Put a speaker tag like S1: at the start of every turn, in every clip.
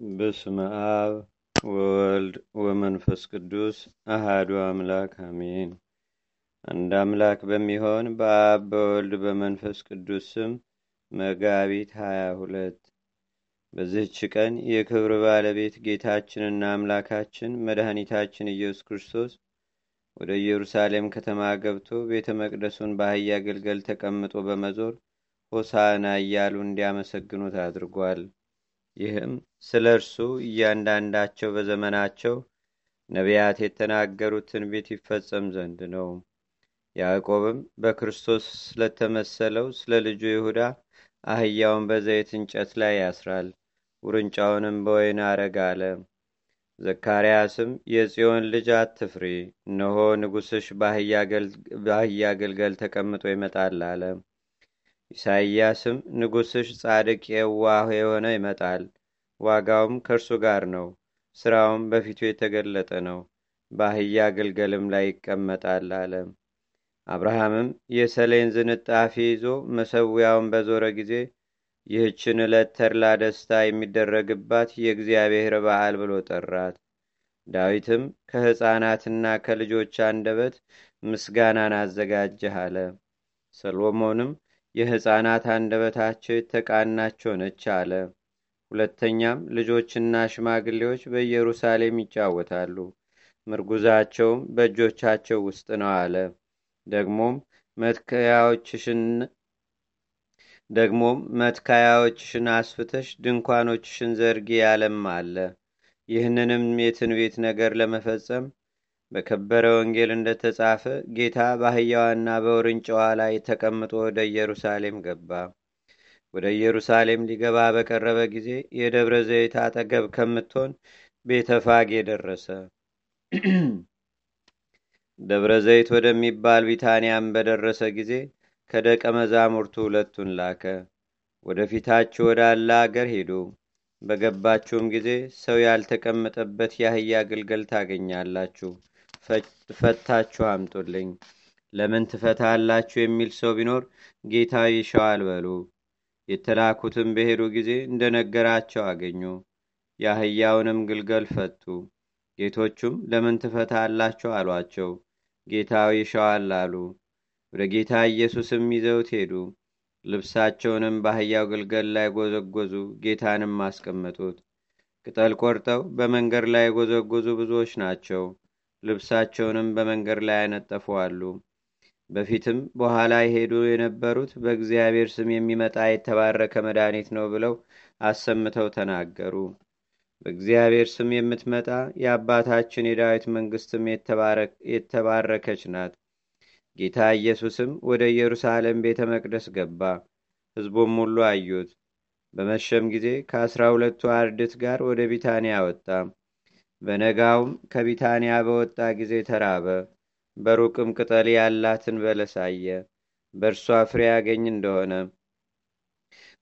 S1: በስመ አብ ወወልድ ወመንፈስ ቅዱስ አሃዱ አምላክ አሜን። አንድ አምላክ በሚሆን በአብ በወልድ በመንፈስ ቅዱስ ስም መጋቢት ሀያ ሁለት በዚህች ቀን የክብር ባለቤት ጌታችንና አምላካችን መድኃኒታችን ኢየሱስ ክርስቶስ ወደ ኢየሩሳሌም ከተማ ገብቶ ቤተ መቅደሱን በአህያ ግልገል ተቀምጦ በመዞር ሆሳና እያሉ እንዲያመሰግኑት አድርጓል። ይህም ስለ እርሱ እያንዳንዳቸው በዘመናቸው ነቢያት የተናገሩት ትንቢት ይፈጸም ዘንድ ነው። ያዕቆብም በክርስቶስ ስለተመሰለው ስለ ልጁ ይሁዳ አህያውን በዘይት እንጨት ላይ ያስራል፣ ውርንጫውንም በወይን አረግ አለ። ዘካርያስም የጽዮን ልጅ አትፍሪ፣ እነሆ ንጉሥሽ በአህያ ግልገል ተቀምጦ ይመጣል አለ። ኢሳይያስም ንጉሥሽ ጻድቅ የዋህ የሆነ ይመጣል፣ ዋጋውም ከእርሱ ጋር ነው፣ ሥራውም በፊቱ የተገለጠ ነው፣ በአህያ ግልገልም ላይ ይቀመጣል አለ። አብርሃምም የሰሌን ዝንጣፊ ይዞ መሰዊያውን በዞረ ጊዜ ይህችን ዕለት ተድላ ደስታ የሚደረግባት የእግዚአብሔር በዓል ብሎ ጠራት። ዳዊትም ከሕፃናትና ከልጆች አንደበት ምስጋናን አዘጋጀህ አለ። ሰሎሞንም የሕፃናት አንደበታቸው የተቃናቸው ነች አለ። ሁለተኛም ልጆችና ሽማግሌዎች በኢየሩሳሌም ይጫወታሉ፣ ምርጉዛቸውም በእጆቻቸው ውስጥ ነው አለ። ደግሞም መትከያዎችሽን ደግሞም መትካያዎችሽን አስፍተሽ ድንኳኖችሽን ዘርጊ ያለም አለ። ይህንንም የትንቢት ነገር ለመፈጸም በከበረ ወንጌል እንደተጻፈ ጌታ በአህያዋና በውርንጫዋ ላይ ተቀምጦ ወደ ኢየሩሳሌም ገባ። ወደ ኢየሩሳሌም ሊገባ በቀረበ ጊዜ የደብረ ዘይት አጠገብ ከምትሆን ቤተፋጌ ደረሰ። ደብረ ዘይት ወደሚባል ቢታንያም በደረሰ ጊዜ ከደቀ መዛሙርቱ ሁለቱን ላከ። ወደፊታችሁ ወዳለ አገር ሄዱ። በገባችሁም ጊዜ ሰው ያልተቀመጠበት የአህያ ግልገል ታገኛላችሁ፣ ፈታችሁ አምጡልኝ። ለምን ትፈታላችሁ የሚል ሰው ቢኖር ጌታ ይሻዋል በሉ። የተላኩትም በሄዱ ጊዜ እንደነገራቸው አገኙ። የአህያውንም ግልገል ፈቱ። ጌቶቹም ለምን ትፈታላችሁ አሏቸው። ጌታው ይሻዋል አሉ። ወደ ጌታ ኢየሱስም ይዘውት ሄዱ። ልብሳቸውንም በአህያው ግልገል ላይ ጎዘጎዙ፣ ጌታንም አስቀመጡት። ቅጠል ቆርጠው በመንገድ ላይ የጎዘጎዙ ብዙዎች ናቸው። ልብሳቸውንም በመንገድ ላይ ያነጠፉ አሉ። በፊትም በኋላ የሄዱ የነበሩት በእግዚአብሔር ስም የሚመጣ የተባረከ መድኃኒት ነው ብለው አሰምተው ተናገሩ። በእግዚአብሔር ስም የምትመጣ የአባታችን የዳዊት መንግስትም የተባረከች ናት። ጌታ ኢየሱስም ወደ ኢየሩሳሌም ቤተ መቅደስ ገባ። ሕዝቡም ሁሉ አዩት። በመሸም ጊዜ ከአስራ ሁለቱ አርድት ጋር ወደ ቢታንያ ወጣ። በነጋውም ከቢታንያ በወጣ ጊዜ ተራበ። በሩቅም ቅጠል ያላትን በለስ አየ። በእርሷ ፍሬ ያገኝ እንደሆነ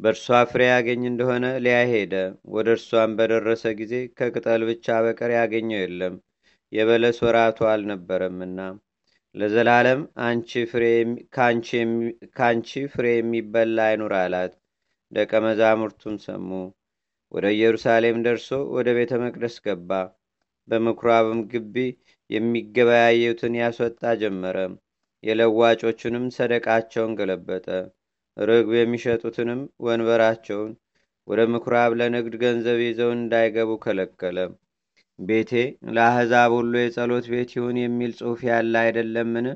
S1: በእርሷ ፍሬ ያገኝ እንደሆነ ሊያ ሄደ። ወደ እርሷም በደረሰ ጊዜ ከቅጠል ብቻ በቀር ያገኘው የለም፣ የበለስ ወራቱ አልነበረምና። ለዘላለም ከአንቺ ፍሬ የሚበላ አይኑር አላት። ደቀ መዛሙርቱም ሰሙ። ወደ ኢየሩሳሌም ደርሶ ወደ ቤተ መቅደስ ገባ። በምኩራብም ግቢ የሚገበያዩትን ያስወጣ ጀመረ። የለዋጮቹንም ሰደቃቸውን ገለበጠ። ርግብ የሚሸጡትንም ወንበራቸውን ወደ ምኩራብ ለንግድ ገንዘብ ይዘው እንዳይገቡ ከለከለ። ቤቴ ለአሕዛብ ሁሉ የጸሎት ቤት ይሁን የሚል ጽሑፍ ያለ አይደለምን?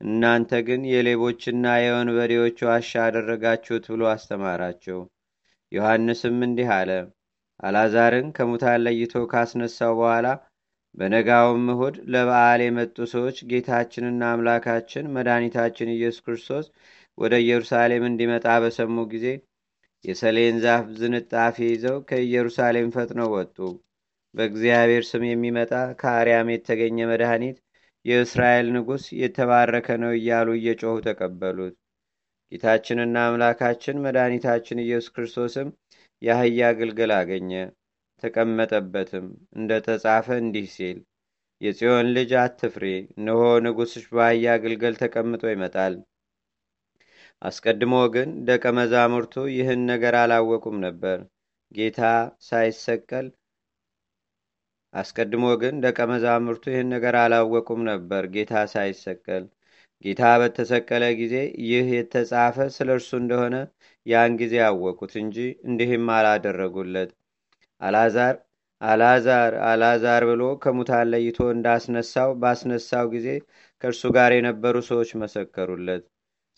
S1: እናንተ ግን የሌቦችና የወንበዴዎች ዋሻ አደረጋችሁት ብሎ አስተማራቸው። ዮሐንስም እንዲህ አለ። አላዛርን ከሙታን ለይቶ ካስነሳው በኋላ በነጋውም እሁድ ለበዓል የመጡ ሰዎች ጌታችንና አምላካችን መድኃኒታችን ኢየሱስ ክርስቶስ ወደ ኢየሩሳሌም እንዲመጣ በሰሙ ጊዜ የሰሌን ዛፍ ዝንጣፊ ይዘው ከኢየሩሳሌም ፈጥነው ወጡ። በእግዚአብሔር ስም የሚመጣ ከአርያም የተገኘ መድኃኒት የእስራኤል ንጉሥ የተባረከ ነው እያሉ እየጮኹ ተቀበሉት። ጌታችንና አምላካችን መድኃኒታችን ኢየሱስ ክርስቶስም የአህያ ግልገል አገኘ፣ ተቀመጠበትም። እንደ ተጻፈ እንዲህ ሲል የጽዮን ልጅ አትፍሪ፣ እነሆ ንጉሥሽ በአህያ ግልገል ተቀምጦ ይመጣል። አስቀድሞ ግን ደቀ መዛሙርቱ ይህን ነገር አላወቁም ነበር። ጌታ ሳይሰቀል አስቀድሞ ግን ደቀ መዛሙርቱ ይህን ነገር አላወቁም ነበር። ጌታ ሳይሰቀል ጌታ በተሰቀለ ጊዜ ይህ የተጻፈ ስለ እርሱ እንደሆነ ያን ጊዜ አወቁት እንጂ እንዲህም አላደረጉለት። አላዛር አላዛር አላዛር ብሎ ከሙታን ለይቶ እንዳስነሳው ባስነሳው ጊዜ ከእርሱ ጋር የነበሩ ሰዎች መሰከሩለት።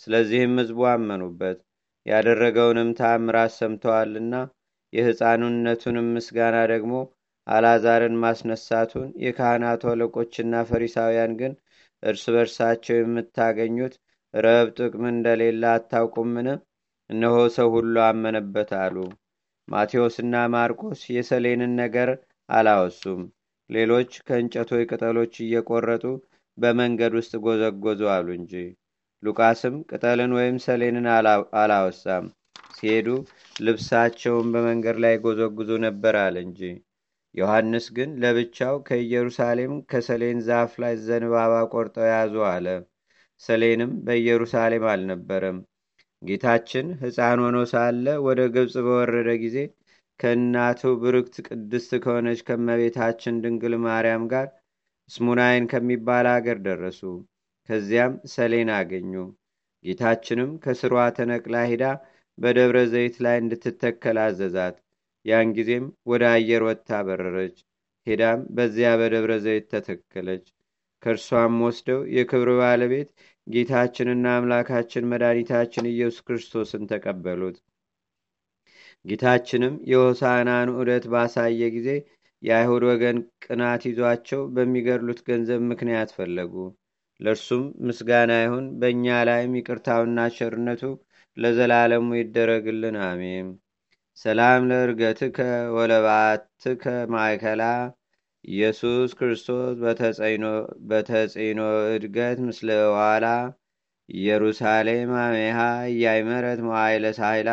S1: ስለዚህም ሕዝቡ አመኑበት። ያደረገውንም ታምራት ሰምተዋልና የሕፃኑነቱንም ምስጋና ደግሞ አላዛርን ማስነሳቱን የካህናቱ አለቆችና ፈሪሳውያን ግን እርስ በርሳቸው የምታገኙት ረብ ጥቅም እንደሌለ አታውቁምን? እነሆ ሰው ሁሉ አመነበት አሉ። ማቴዎስና ማርቆስ የሰሌንን ነገር አላወሱም። ሌሎች ከእንጨቶች ቅጠሎች እየቆረጡ በመንገድ ውስጥ ጎዘጎዙ አሉ እንጂ። ሉቃስም ቅጠልን ወይም ሰሌንን አላወሳም። ሲሄዱ ልብሳቸውን በመንገድ ላይ ጎዘጉዙ ነበር አለ እንጂ። ዮሐንስ ግን ለብቻው ከኢየሩሳሌም ከሰሌን ዛፍ ላይ ዘንባባ ቆርጠው ያዙ አለ። ሰሌንም በኢየሩሳሌም አልነበረም። ጌታችን ሕፃን ሆኖ ሳለ ወደ ግብፅ በወረደ ጊዜ ከእናቱ ብርክት ቅድስት ከሆነች ከመቤታችን ድንግል ማርያም ጋር ስሙናይን ከሚባል አገር ደረሱ። ከዚያም ሰሌን አገኙ። ጌታችንም ከስሯ ተነቅላ ሂዳ በደብረ ዘይት ላይ እንድትተከል አዘዛት። ያን ጊዜም ወደ አየር ወጥታ በረረች። ሄዳም በዚያ በደብረ ዘይት ተተከለች። ከእርሷም ወስደው የክብር ባለቤት ጌታችንና አምላካችን መድኃኒታችን ኢየሱስ ክርስቶስን ተቀበሉት። ጌታችንም የሆሳናን ዑደት ባሳየ ጊዜ የአይሁድ ወገን ቅናት ይዟቸው በሚገድሉት ገንዘብ ምክንያት ፈለጉ። ለእርሱም ምስጋና ይሁን፣ በእኛ ላይም ይቅርታውና ቸርነቱ ለዘላለሙ ይደረግልን፣ አሜን። ሰላም ለእርገትከ ወለባትከ ማይከላ ኢየሱስ ክርስቶስ በተጽዕኖ እድገት ምስለ ዋላ ኢየሩሳሌም አሜሃ እያይመረት መዋይለ ሳይላ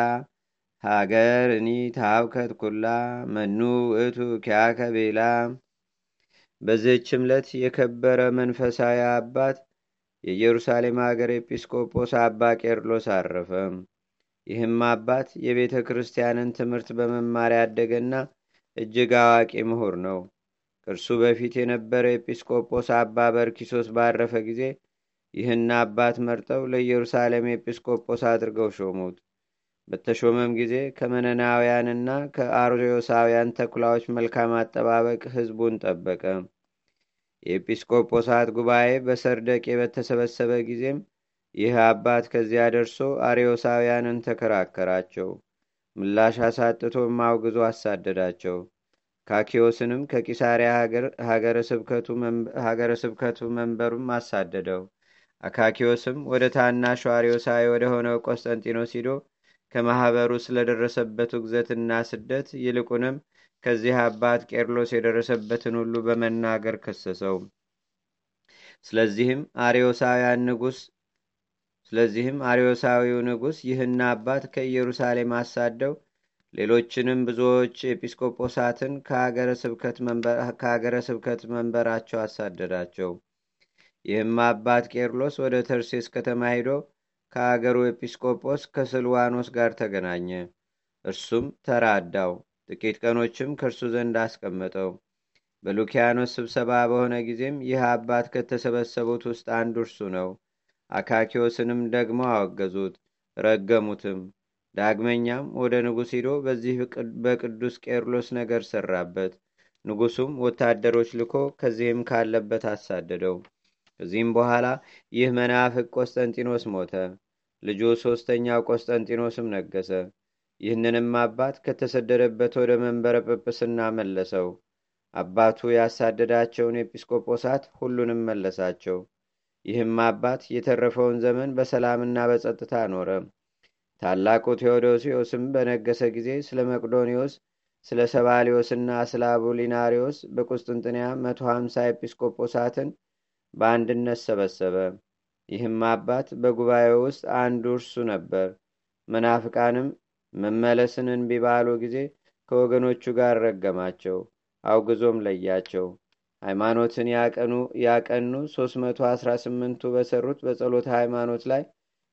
S1: ሃገር እኒ ታብከት ኩላ መኑ ውእቱ ኪያከ ቤላ። በዚህች የከበረ መንፈሳዊ አባት የኢየሩሳሌም ሀገር ኤጲስቆጶስ አባ ቄርሎስ አረፈ። ይህም አባት የቤተ ክርስቲያንን ትምህርት በመማር ያደገና እጅግ አዋቂ ምሁር ነው። ከእርሱ በፊት የነበረ ኤጲስቆጶስ አባ በርኪሶስ ባረፈ ጊዜ ይህን አባት መርጠው ለኢየሩሳሌም ኤጲስቆጶስ አድርገው ሾሙት። በተሾመም ጊዜ ከመነናውያንና ከአርዮሳውያን ተኩላዎች መልካም አጠባበቅ ሕዝቡን ጠበቀ። የኤጲስቆጶሳት ጉባኤ በሰርደቄ በተሰበሰበ ጊዜም ይህ አባት ከዚያ ደርሶ አርዮሳውያንን ተከራከራቸው። ምላሽ አሳጥቶም አውግዞ አሳደዳቸው። ካኪዮስንም ከቂሳሪያ ሀገረ ስብከቱ መንበሩም አሳደደው። አካኪዮስም ወደ ታናሹ አርዮሳዊ ወደ ሆነው ቆስጠንጢኖስ ሂዶ ከማኅበሩ ስለደረሰበት ውግዘትና ስደት ይልቁንም ከዚህ አባት ቄርሎስ የደረሰበትን ሁሉ በመናገር ከሰሰው። ስለዚህም አርዮሳውያን ንጉሥ ስለዚህም አርዮሳዊው ንጉሥ ይህን አባት ከኢየሩሳሌም አሳደው ሌሎችንም ብዙዎች ኤጲስቆጶሳትን ከሀገረ ስብከት መንበራቸው አሳደዳቸው። ይህም አባት ቄርሎስ ወደ ተርሴስ ከተማ ሄዶ ከአገሩ ኤጲስቆጶስ ከስልዋኖስ ጋር ተገናኘ። እርሱም ተራዳው። ጥቂት ቀኖችም ከእርሱ ዘንድ አስቀመጠው። በሉኪያኖስ ስብሰባ በሆነ ጊዜም ይህ አባት ከተሰበሰቡት ውስጥ አንዱ እርሱ ነው። አካኪዮስንም ደግሞ አወገዙት፣ ረገሙትም። ዳግመኛም ወደ ንጉሥ ሂዶ በዚህ በቅዱስ ቄርሎስ ነገር ሰራበት። ንጉሱም ወታደሮች ልኮ ከዚህም ካለበት አሳደደው። ከዚህም በኋላ ይህ መናፍቅ ቆስጠንጢኖስ ሞተ። ልጁ ሦስተኛው ቆስጠንጢኖስም ነገሰ። ይህንንም አባት ከተሰደደበት ወደ መንበረ ጵጵስና መለሰው። አባቱ ያሳደዳቸውን ኤጲስቆጶሳት ሁሉንም መለሳቸው። ይህም አባት የተረፈውን ዘመን በሰላምና በጸጥታ ኖረ። ታላቁ ቴዎዶሲዮስም በነገሰ ጊዜ ስለ መቅዶኒዎስ፣ ስለ ሰባሊዮስና ስለ አቡሊናሪዎስ በቁስጥንጥንያ መቶ ሀምሳ ኤጲስቆጶሳትን በአንድነት ሰበሰበ። ይህም አባት በጉባኤው ውስጥ አንዱ እርሱ ነበር። መናፍቃንም መመለስን እንቢ ባሉ ጊዜ ከወገኖቹ ጋር ረገማቸው፣ አውግዞም ለያቸው። ሃይማኖትን ያቀኑ 318ቱ በሰሩት በጸሎት ሃይማኖት ላይ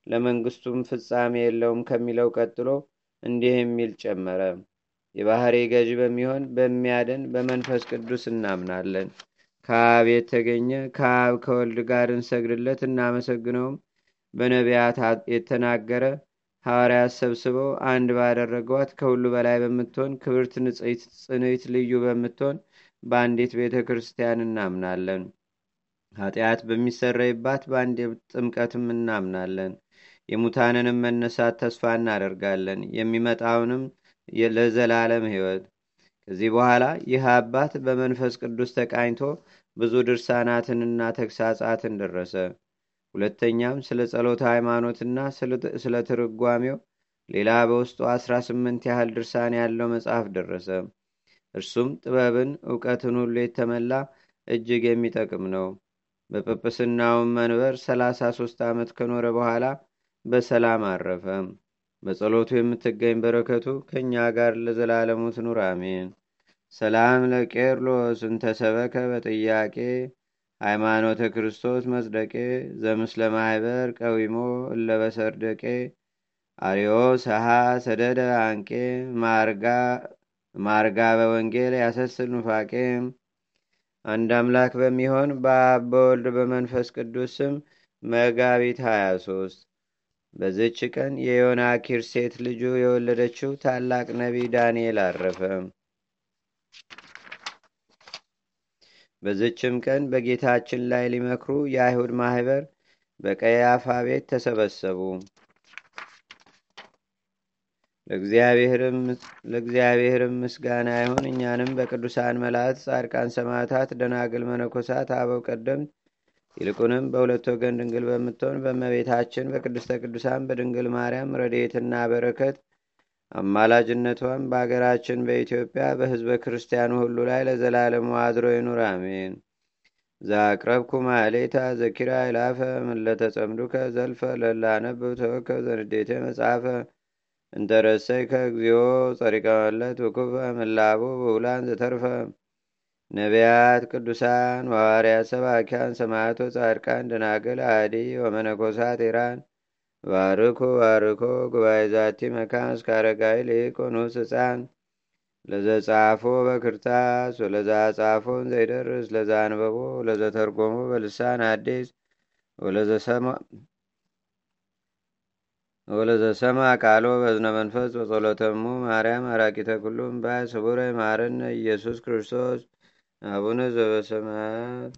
S1: ለመንግስቱም ፍጻሜ የለውም ከሚለው ቀጥሎ እንዲህ የሚል ጨመረ። የባህሪ ገዢ በሚሆን በሚያድን በመንፈስ ቅዱስ እናምናለን። ከአብ የተገኘ ከአብ ከወልድ ጋር እንሰግድለት እናመሰግነውም በነቢያት የተናገረ ሐዋርያት ሰብስበው አንድ ባደረጓት ከሁሉ በላይ በምትሆን ክብርት ንጽሕት ጽንዕት ልዩ በምትሆን በአንዲት ቤተ ክርስቲያን እናምናለን። ኃጢአት በሚሰረይባት በአንድ ጥምቀትም እናምናለን። የሙታንንም መነሳት ተስፋ እናደርጋለን። የሚመጣውንም ለዘላለም ሕይወት። ከዚህ በኋላ ይህ አባት በመንፈስ ቅዱስ ተቃኝቶ ብዙ ድርሳናትንና ተግሳጻትን ደረሰ። ሁለተኛም ስለ ጸሎተ ሃይማኖትና ስለ ትርጓሜው ሌላ በውስጡ አስራ ስምንት ያህል ድርሳን ያለው መጽሐፍ ደረሰ። እርሱም ጥበብን እውቀትን ሁሉ የተመላ እጅግ የሚጠቅም ነው። በጵጵስናውም መንበር ሰላሳ ሶስት ዓመት ከኖረ በኋላ በሰላም አረፈ። በጸሎቱ የምትገኝ በረከቱ ከእኛ ጋር ለዘላለሙ ትኑር አሜን። ሰላም ለቄርሎስ እንተሰበከ በጥያቄ። ሃይማኖተ ክርስቶስ መጽደቄ። ዘምስለ ማህበር ቀዊሞ እለበሰርደቄ አሪዮ ሰሃ ሰደደ አንቄ። ማርጋ በወንጌል ያሰስል ኑፋቄ። አንድ አምላክ በሚሆን በአብ በወልድ በመንፈስ ቅዱስ ስም መጋቢት 23 በዝች ቀን የዮና ኪር ሴት ልጁ የወለደችው ታላቅ ነቢይ ዳንኤል አረፈ። በዝችም ቀን በጌታችን ላይ ሊመክሩ የአይሁድ ማህበር በቀያፋ ቤት ተሰበሰቡ። ለእግዚአብሔርም ምስጋና ይሁን። እኛንም በቅዱሳን መላእክት፣ ጻድቃን፣ ሰማዕታት፣ ደናግል፣ መነኮሳት፣ አበው ቀደምት ይልቁንም በሁለት ወገን ድንግል በምትሆን በእመቤታችን በቅድስተ ቅዱሳን በድንግል ማርያም ረድኤትና በረከት አማላጅነቷን በአገራችን በኢትዮጵያ በሕዝበ ክርስቲያኑ ሁሉ ላይ ለዘላለሙ አድሮ ይኑር፣ አሜን። ዛቅረብኩ ማሌታ ዘኪራ ይላፈ ምለተጸምዱከ ዘልፈ ለላነብብ ዘንዴቴ መጽሐፈ እንተረሰይ ከእግዚኦ ጸሪቀ መለት ውኩፈ ምላቡ ብውላን ዘተርፈ ነቢያት፣ ቅዱሳን፣ ሐዋርያት፣ ሰባኪያን፣ ሰማዕቶ፣ ጻድቃን፣ ደናግል፣ አዲ ወመነኮሳት ኢራን ባርኩ ባርኮ ጉባኤ ዛቲ መካን እስከ አረጋዊ ሊቆኑስ ህፃን ለዘጻፎ በክርታስ ወለዛ ጻፎን ዘይደርስ ለዛ አንበቦ ለዘተርጎሞ በልሳን አዲስ ወለዘሰማ ቃሎ በዝነ መንፈስ በጸሎተሙ ማርያም አራቂተ ኩሉም ባይ ስቡረ ማረነ ኢየሱስ ክርስቶስ هوا نجابت شود؟